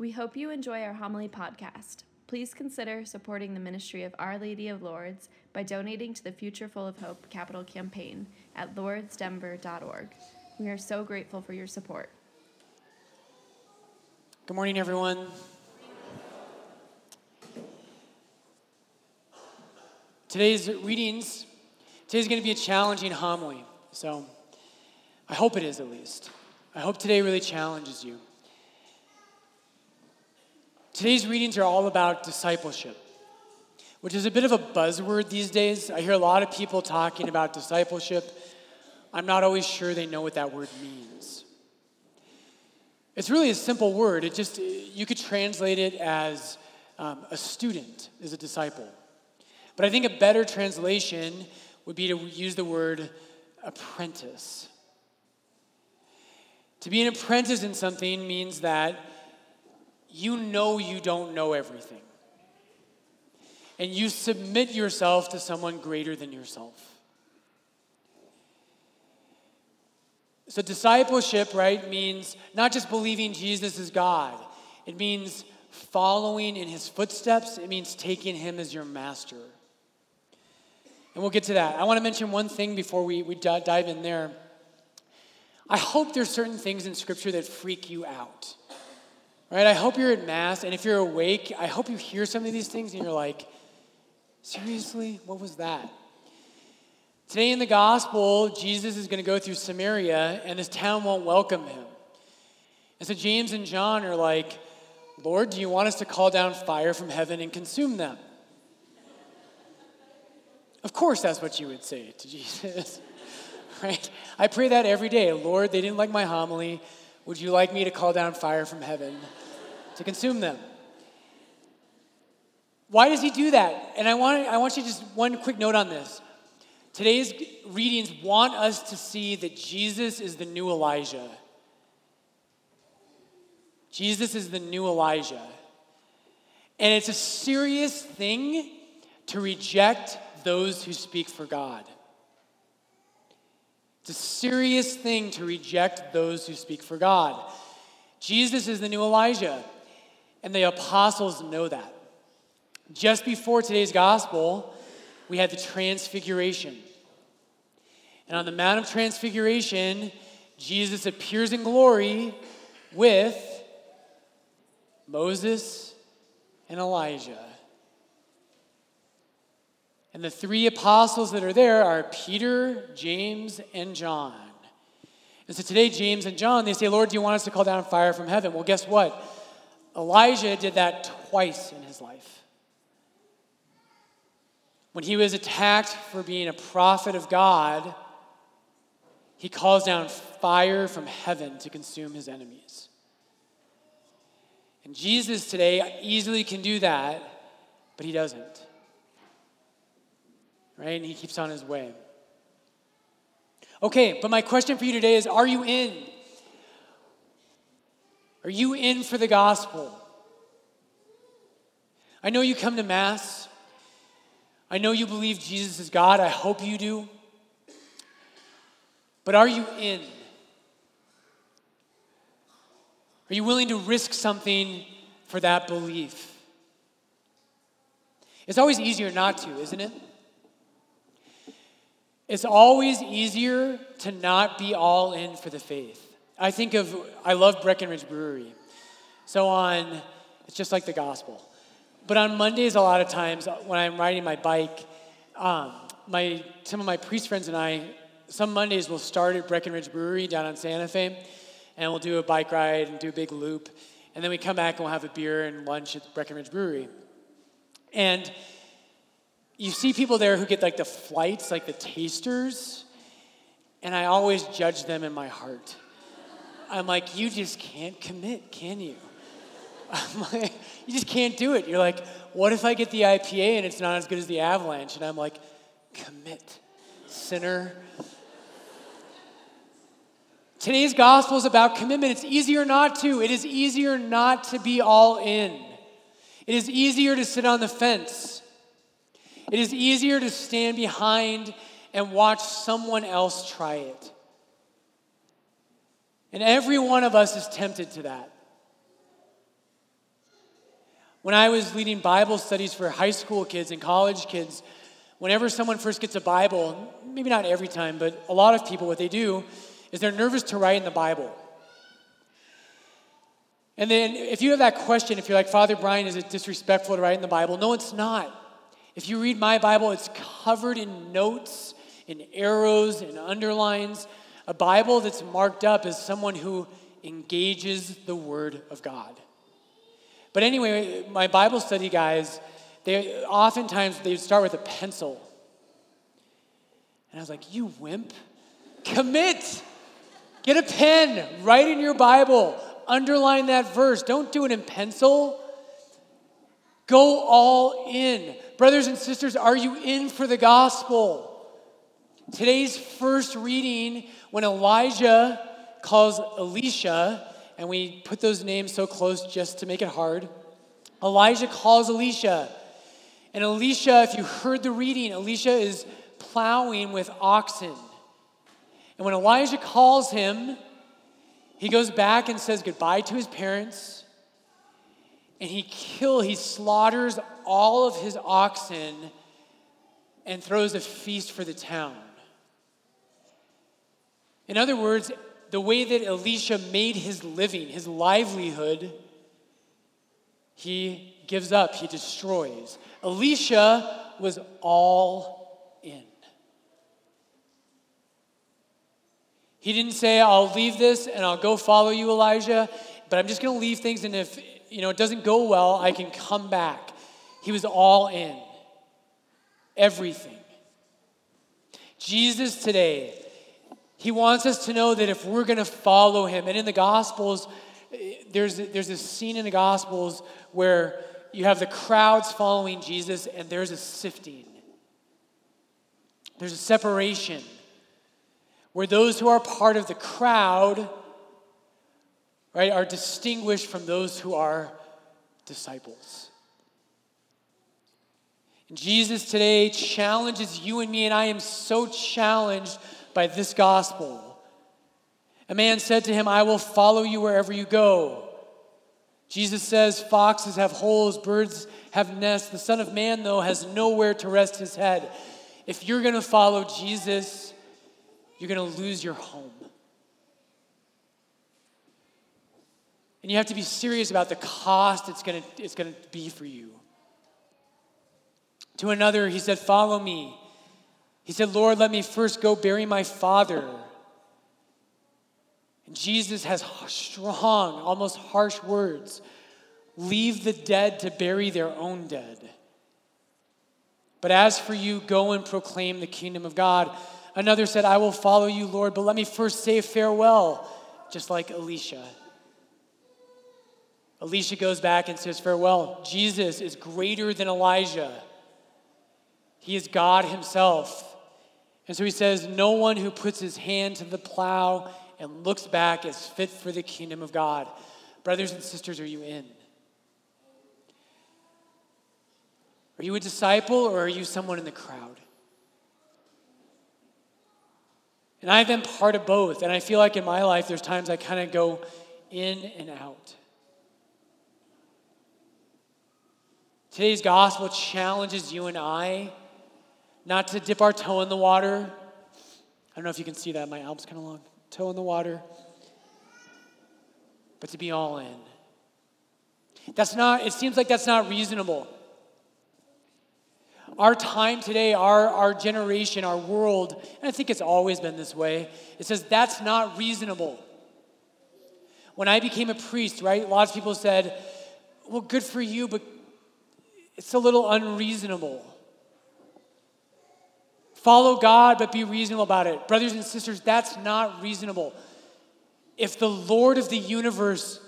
We hope you enjoy our homily podcast. Please consider supporting the ministry of Our Lady of Lourdes by donating to the Future Full of Hope capital campaign at lourdesdenver.org. We are so grateful for your support. Good morning, everyone. Today's readings, today's going to be a challenging homily. So I hope it is at least. I hope today really challenges you. Today's readings are all about discipleship, which is a bit of a buzzword these days. I hear a lot of people talking about discipleship. I'm not always sure they know what that word means. It's really a simple word. It just you could translate it as um, a student is a disciple. But I think a better translation would be to use the word apprentice. To be an apprentice in something means that you know you don't know everything. And you submit yourself to someone greater than yourself. So, discipleship, right, means not just believing Jesus is God, it means following in his footsteps, it means taking him as your master. And we'll get to that. I want to mention one thing before we, we dive in there. I hope there's certain things in Scripture that freak you out. Right? I hope you're at Mass, and if you're awake, I hope you hear some of these things and you're like, seriously? What was that? Today in the Gospel, Jesus is going to go through Samaria, and this town won't welcome him. And so James and John are like, Lord, do you want us to call down fire from heaven and consume them? Of course, that's what you would say to Jesus, right? I pray that every day. Lord, they didn't like my homily. Would you like me to call down fire from heaven to consume them? Why does he do that? And I want, I want you just one quick note on this. Today's readings want us to see that Jesus is the new Elijah. Jesus is the new Elijah. And it's a serious thing to reject those who speak for God. It's a serious thing to reject those who speak for God. Jesus is the new Elijah, and the apostles know that. Just before today's gospel, we had the transfiguration. And on the Mount of Transfiguration, Jesus appears in glory with Moses and Elijah. And the three apostles that are there are Peter, James, and John. And so today, James and John, they say, Lord, do you want us to call down fire from heaven? Well, guess what? Elijah did that twice in his life. When he was attacked for being a prophet of God, he calls down fire from heaven to consume his enemies. And Jesus today easily can do that, but he doesn't right? And he keeps on his way. Okay, but my question for you today is Are you in? Are you in for the gospel? I know you come to Mass. I know you believe Jesus is God. I hope you do. But are you in? Are you willing to risk something for that belief? It's always easier not to, isn't it? It's always easier to not be all in for the faith. I think of, I love Breckenridge Brewery. So on, it's just like the gospel. But on Mondays, a lot of times when I'm riding my bike, um, my, some of my priest friends and I, some Mondays we'll start at Breckenridge Brewery down on Santa Fe, and we'll do a bike ride and do a big loop. And then we come back and we'll have a beer and lunch at Breckenridge Brewery. And you see people there who get like the flights, like the tasters, and I always judge them in my heart. I'm like, you just can't commit, can you? I'm like, you just can't do it. You're like, what if I get the IPA and it's not as good as the Avalanche? And I'm like, commit, sinner. Today's gospel is about commitment. It's easier not to. It is easier not to be all in. It is easier to sit on the fence. It is easier to stand behind and watch someone else try it. And every one of us is tempted to that. When I was leading Bible studies for high school kids and college kids, whenever someone first gets a Bible, maybe not every time, but a lot of people, what they do is they're nervous to write in the Bible. And then if you have that question, if you're like, Father Brian, is it disrespectful to write in the Bible? No, it's not. If you read my Bible, it's covered in notes, in arrows, and underlines. A Bible that's marked up as someone who engages the Word of God. But anyway, my Bible study guys, they oftentimes they start with a pencil. And I was like, you wimp, commit. Get a pen, write in your Bible, underline that verse. Don't do it in pencil. Go all in. Brothers and sisters, are you in for the gospel? Today's first reading, when Elijah calls Elisha, and we put those names so close just to make it hard. Elijah calls Elisha. And Elisha, if you heard the reading, Elisha is plowing with oxen. And when Elijah calls him, he goes back and says goodbye to his parents. And he kill, he slaughters all of his oxen and throws a feast for the town. In other words, the way that Elisha made his living, his livelihood, he gives up, he destroys. Elisha was all in. He didn't say, I'll leave this and I'll go follow you, Elijah, but I'm just going to leave things and if you know it doesn't go well, I can come back. He was all in. Everything. Jesus today he wants us to know that if we're going to follow him, and in the Gospels, there's, there's this scene in the Gospels where you have the crowds following Jesus, and there's a sifting. There's a separation where those who are part of the crowd, right, are distinguished from those who are disciples. Jesus today challenges you and me, and I am so challenged by this gospel. A man said to him, I will follow you wherever you go. Jesus says, Foxes have holes, birds have nests. The Son of Man, though, has nowhere to rest his head. If you're going to follow Jesus, you're going to lose your home. And you have to be serious about the cost it's going to, it's going to be for you. To another, he said, Follow me. He said, Lord, let me first go bury my father. And Jesus has strong, almost harsh words leave the dead to bury their own dead. But as for you, go and proclaim the kingdom of God. Another said, I will follow you, Lord, but let me first say farewell, just like Elisha. Elisha goes back and says, Farewell. Jesus is greater than Elijah, he is God Himself. And so he says, No one who puts his hand to the plow and looks back is fit for the kingdom of God. Brothers and sisters, are you in? Are you a disciple or are you someone in the crowd? And I've been part of both. And I feel like in my life, there's times I kind of go in and out. Today's gospel challenges you and I not to dip our toe in the water. I don't know if you can see that. My alb's kind of long. Toe in the water. But to be all in. That's not, it seems like that's not reasonable. Our time today, our, our generation, our world, and I think it's always been this way, it says that's not reasonable. When I became a priest, right, lots of people said, well, good for you, but it's a little unreasonable. Follow God, but be reasonable about it. Brothers and sisters, that's not reasonable. If the Lord of the universe,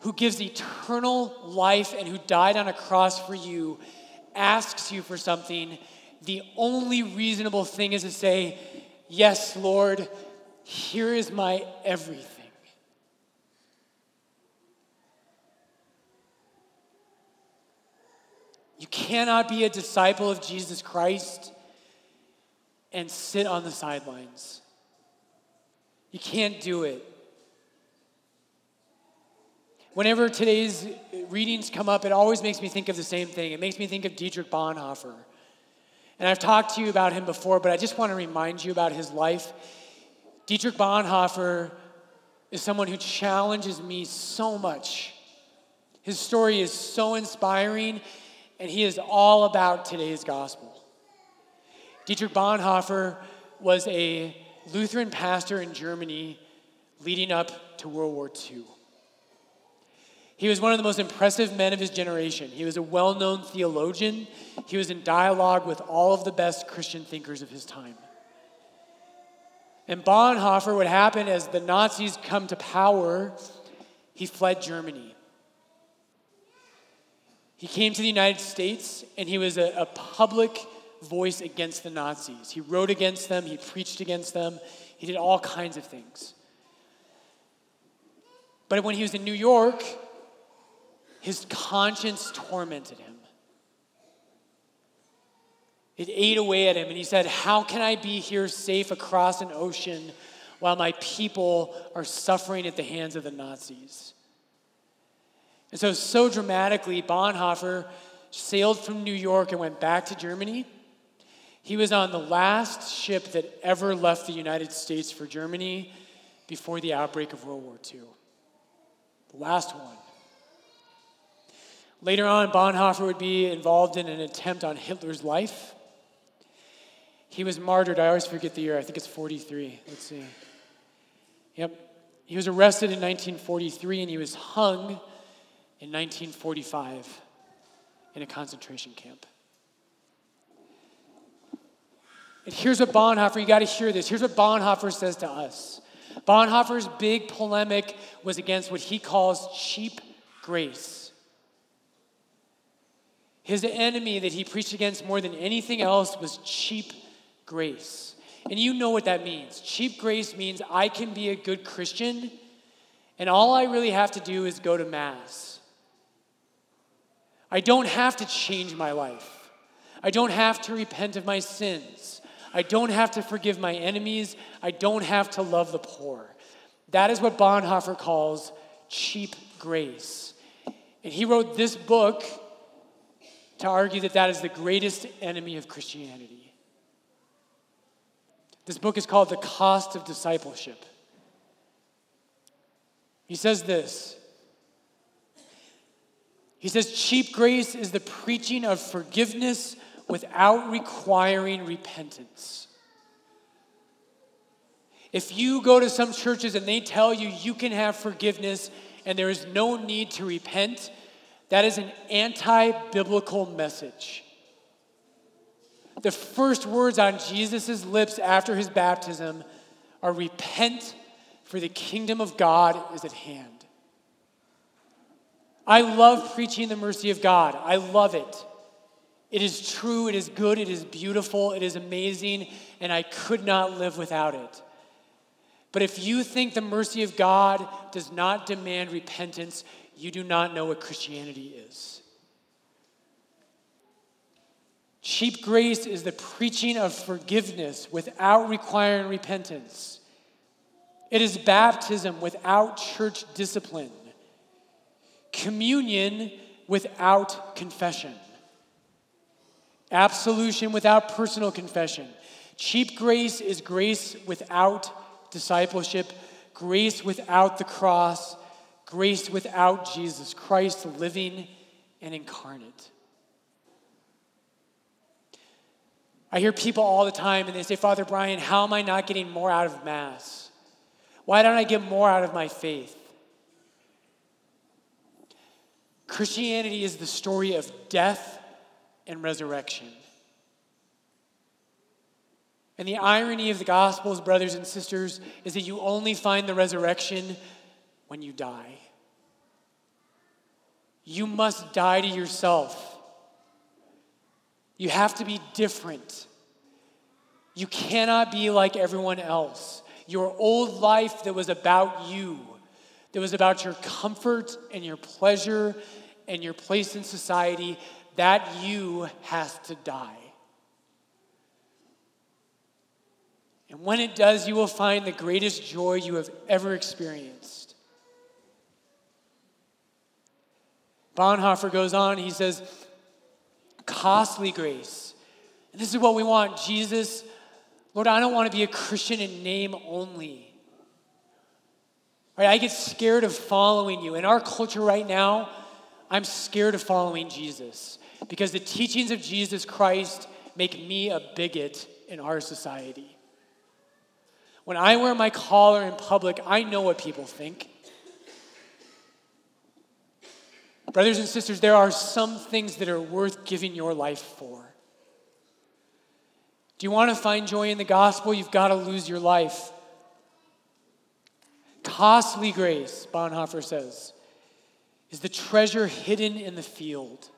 who gives eternal life and who died on a cross for you, asks you for something, the only reasonable thing is to say, Yes, Lord, here is my everything. You cannot be a disciple of Jesus Christ and sit on the sidelines. You can't do it. whenever today's readings come up, it always makes me think of the same thing. It makes me think of Dietrich Bonhoeffer. And I've talked to you about him before, but I just want to remind you about his life. Dietrich Bonhoeffer is someone who challenges me so much. His story is so inspiring, and he is all about today's gospel. Dietrich Bonhoeffer was a Lutheran pastor in Germany leading up to World War II. He was one of the most impressive men of his generation. He was a well known theologian. He was in dialogue with all of the best Christian thinkers of his time. And Bonhoeffer, what happened as the Nazis come to power, he fled Germany. He came to the United States and he was a, a public voice against the Nazis. He wrote against them, he preached against them, he did all kinds of things. But when he was in New York, his conscience tormented him. It ate away at him, and he said, How can I be here safe across an ocean while my people are suffering at the hands of the Nazis? And so, so dramatically, Bonhoeffer sailed from New York and went back to Germany. He was on the last ship that ever left the United States for Germany before the outbreak of World War II. The last one. Later on, Bonhoeffer would be involved in an attempt on Hitler's life. He was martyred. I always forget the year. I think it's 43. Let's see. Yep. He was arrested in 1943 and he was hung in 1945 in a concentration camp. And here's what Bonhoeffer, you got to hear this. Here's what Bonhoeffer says to us. Bonhoeffer's big polemic was against what he calls cheap grace. His enemy that he preached against more than anything else was cheap grace. And you know what that means. Cheap grace means I can be a good Christian, and all I really have to do is go to Mass. I don't have to change my life. I don't have to repent of my sins. I don't have to forgive my enemies. I don't have to love the poor. That is what Bonhoeffer calls cheap grace. And he wrote this book to argue that that is the greatest enemy of Christianity. This book is called The Cost of Discipleship. He says this He says, cheap grace is the preaching of forgiveness without requiring repentance. If you go to some churches and they tell you you can have forgiveness and there is no need to repent, that is an anti biblical message. The first words on Jesus' lips after his baptism are repent, for the kingdom of God is at hand. I love preaching the mercy of God. I love it. It is true, it is good, it is beautiful, it is amazing, and I could not live without it. But if you think the mercy of God does not demand repentance, you do not know what Christianity is. Cheap grace is the preaching of forgiveness without requiring repentance. It is baptism without church discipline, communion without confession, absolution without personal confession. Cheap grace is grace without discipleship, grace without the cross, grace without Jesus Christ living and incarnate. I hear people all the time and they say, Father Brian, how am I not getting more out of Mass? Why don't I get more out of my faith? Christianity is the story of death and resurrection. And the irony of the Gospels, brothers and sisters, is that you only find the resurrection when you die. You must die to yourself. You have to be different. You cannot be like everyone else. Your old life that was about you, that was about your comfort and your pleasure and your place in society, that you has to die. And when it does, you will find the greatest joy you have ever experienced. Bonhoeffer goes on, he says, costly grace. And this is what we want Jesus, Lord, I don't want to be a Christian in name only. Right, I get scared of following you. In our culture right now, I'm scared of following Jesus because the teachings of Jesus Christ make me a bigot in our society. When I wear my collar in public, I know what people think. Brothers and sisters, there are some things that are worth giving your life for. Do you want to find joy in the gospel? You've got to lose your life. Costly grace, Bonhoeffer says, is the treasure hidden in the field.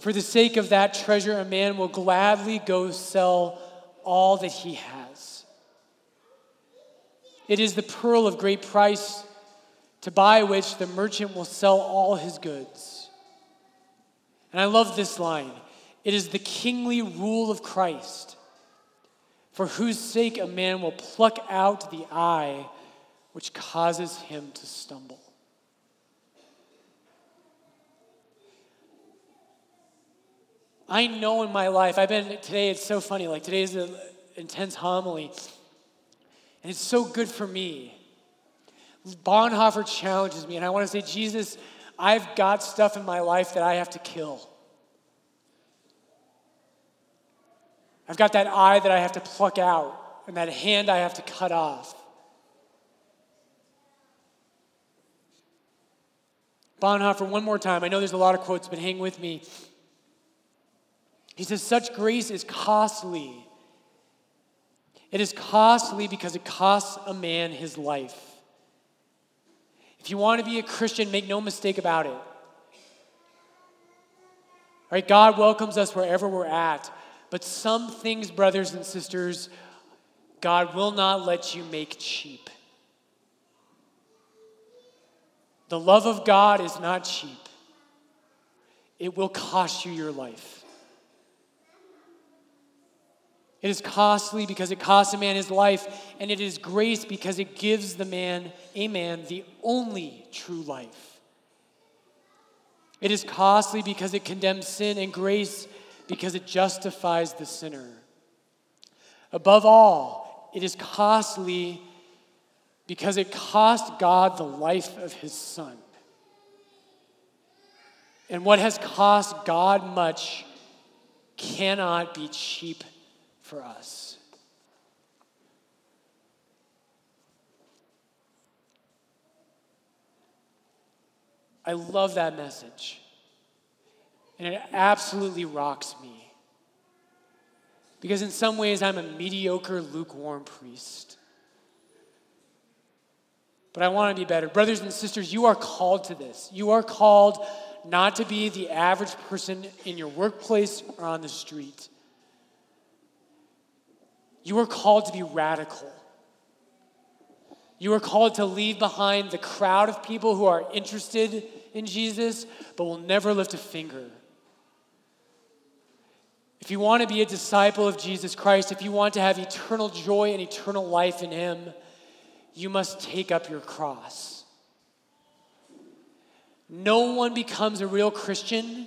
For the sake of that treasure, a man will gladly go sell all that he has. It is the pearl of great price to buy which the merchant will sell all his goods. And I love this line it is the kingly rule of Christ, for whose sake a man will pluck out the eye which causes him to stumble. I know in my life, I've been, today it's so funny, like today is an intense homily, and it's so good for me. Bonhoeffer challenges me, and I want to say, Jesus, I've got stuff in my life that I have to kill. I've got that eye that I have to pluck out, and that hand I have to cut off. Bonhoeffer, one more time. I know there's a lot of quotes, but hang with me. He says, Such grace is costly. It is costly because it costs a man his life. If you want to be a Christian, make no mistake about it. All right, God welcomes us wherever we're at. But some things, brothers and sisters, God will not let you make cheap. The love of God is not cheap, it will cost you your life. It is costly because it costs a man his life, and it is grace because it gives the man, a man, the only true life. It is costly because it condemns sin, and grace because it justifies the sinner. Above all, it is costly because it cost God the life of his son. And what has cost God much cannot be cheap for us. I love that message. And it absolutely rocks me. Because in some ways, I'm a mediocre, lukewarm priest. But I want to be better. Brothers and sisters, you are called to this. You are called not to be the average person in your workplace or on the street. You are called to be radical. You are called to leave behind the crowd of people who are interested in Jesus but will never lift a finger. If you want to be a disciple of Jesus Christ, if you want to have eternal joy and eternal life in Him, you must take up your cross. No one becomes a real Christian,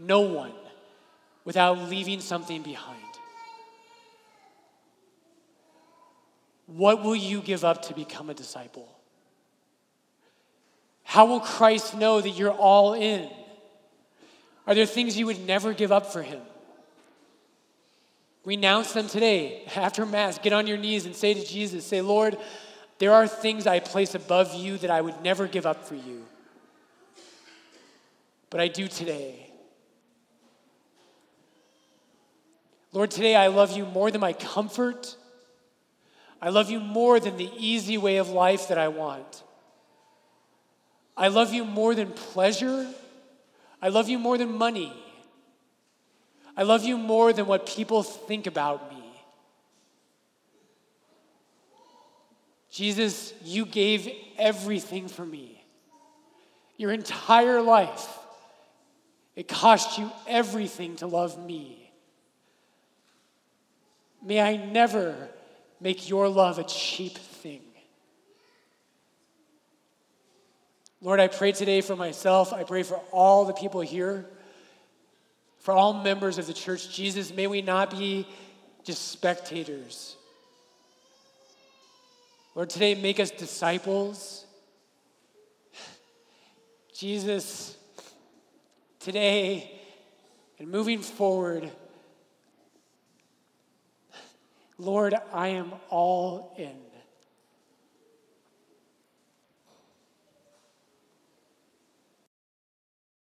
no one, without leaving something behind. What will you give up to become a disciple? How will Christ know that you're all in? Are there things you would never give up for Him? Renounce them today. After Mass, get on your knees and say to Jesus, say, Lord, there are things I place above you that I would never give up for you. But I do today. Lord, today I love you more than my comfort. I love you more than the easy way of life that I want. I love you more than pleasure. I love you more than money. I love you more than what people think about me. Jesus, you gave everything for me. Your entire life. It cost you everything to love me. May I never make your love a cheap thing. Lord, I pray today for myself. I pray for all the people here, for all members of the church. Jesus, may we not be just spectators. Lord, today make us disciples. Jesus, today and moving forward, Lord, I am all in.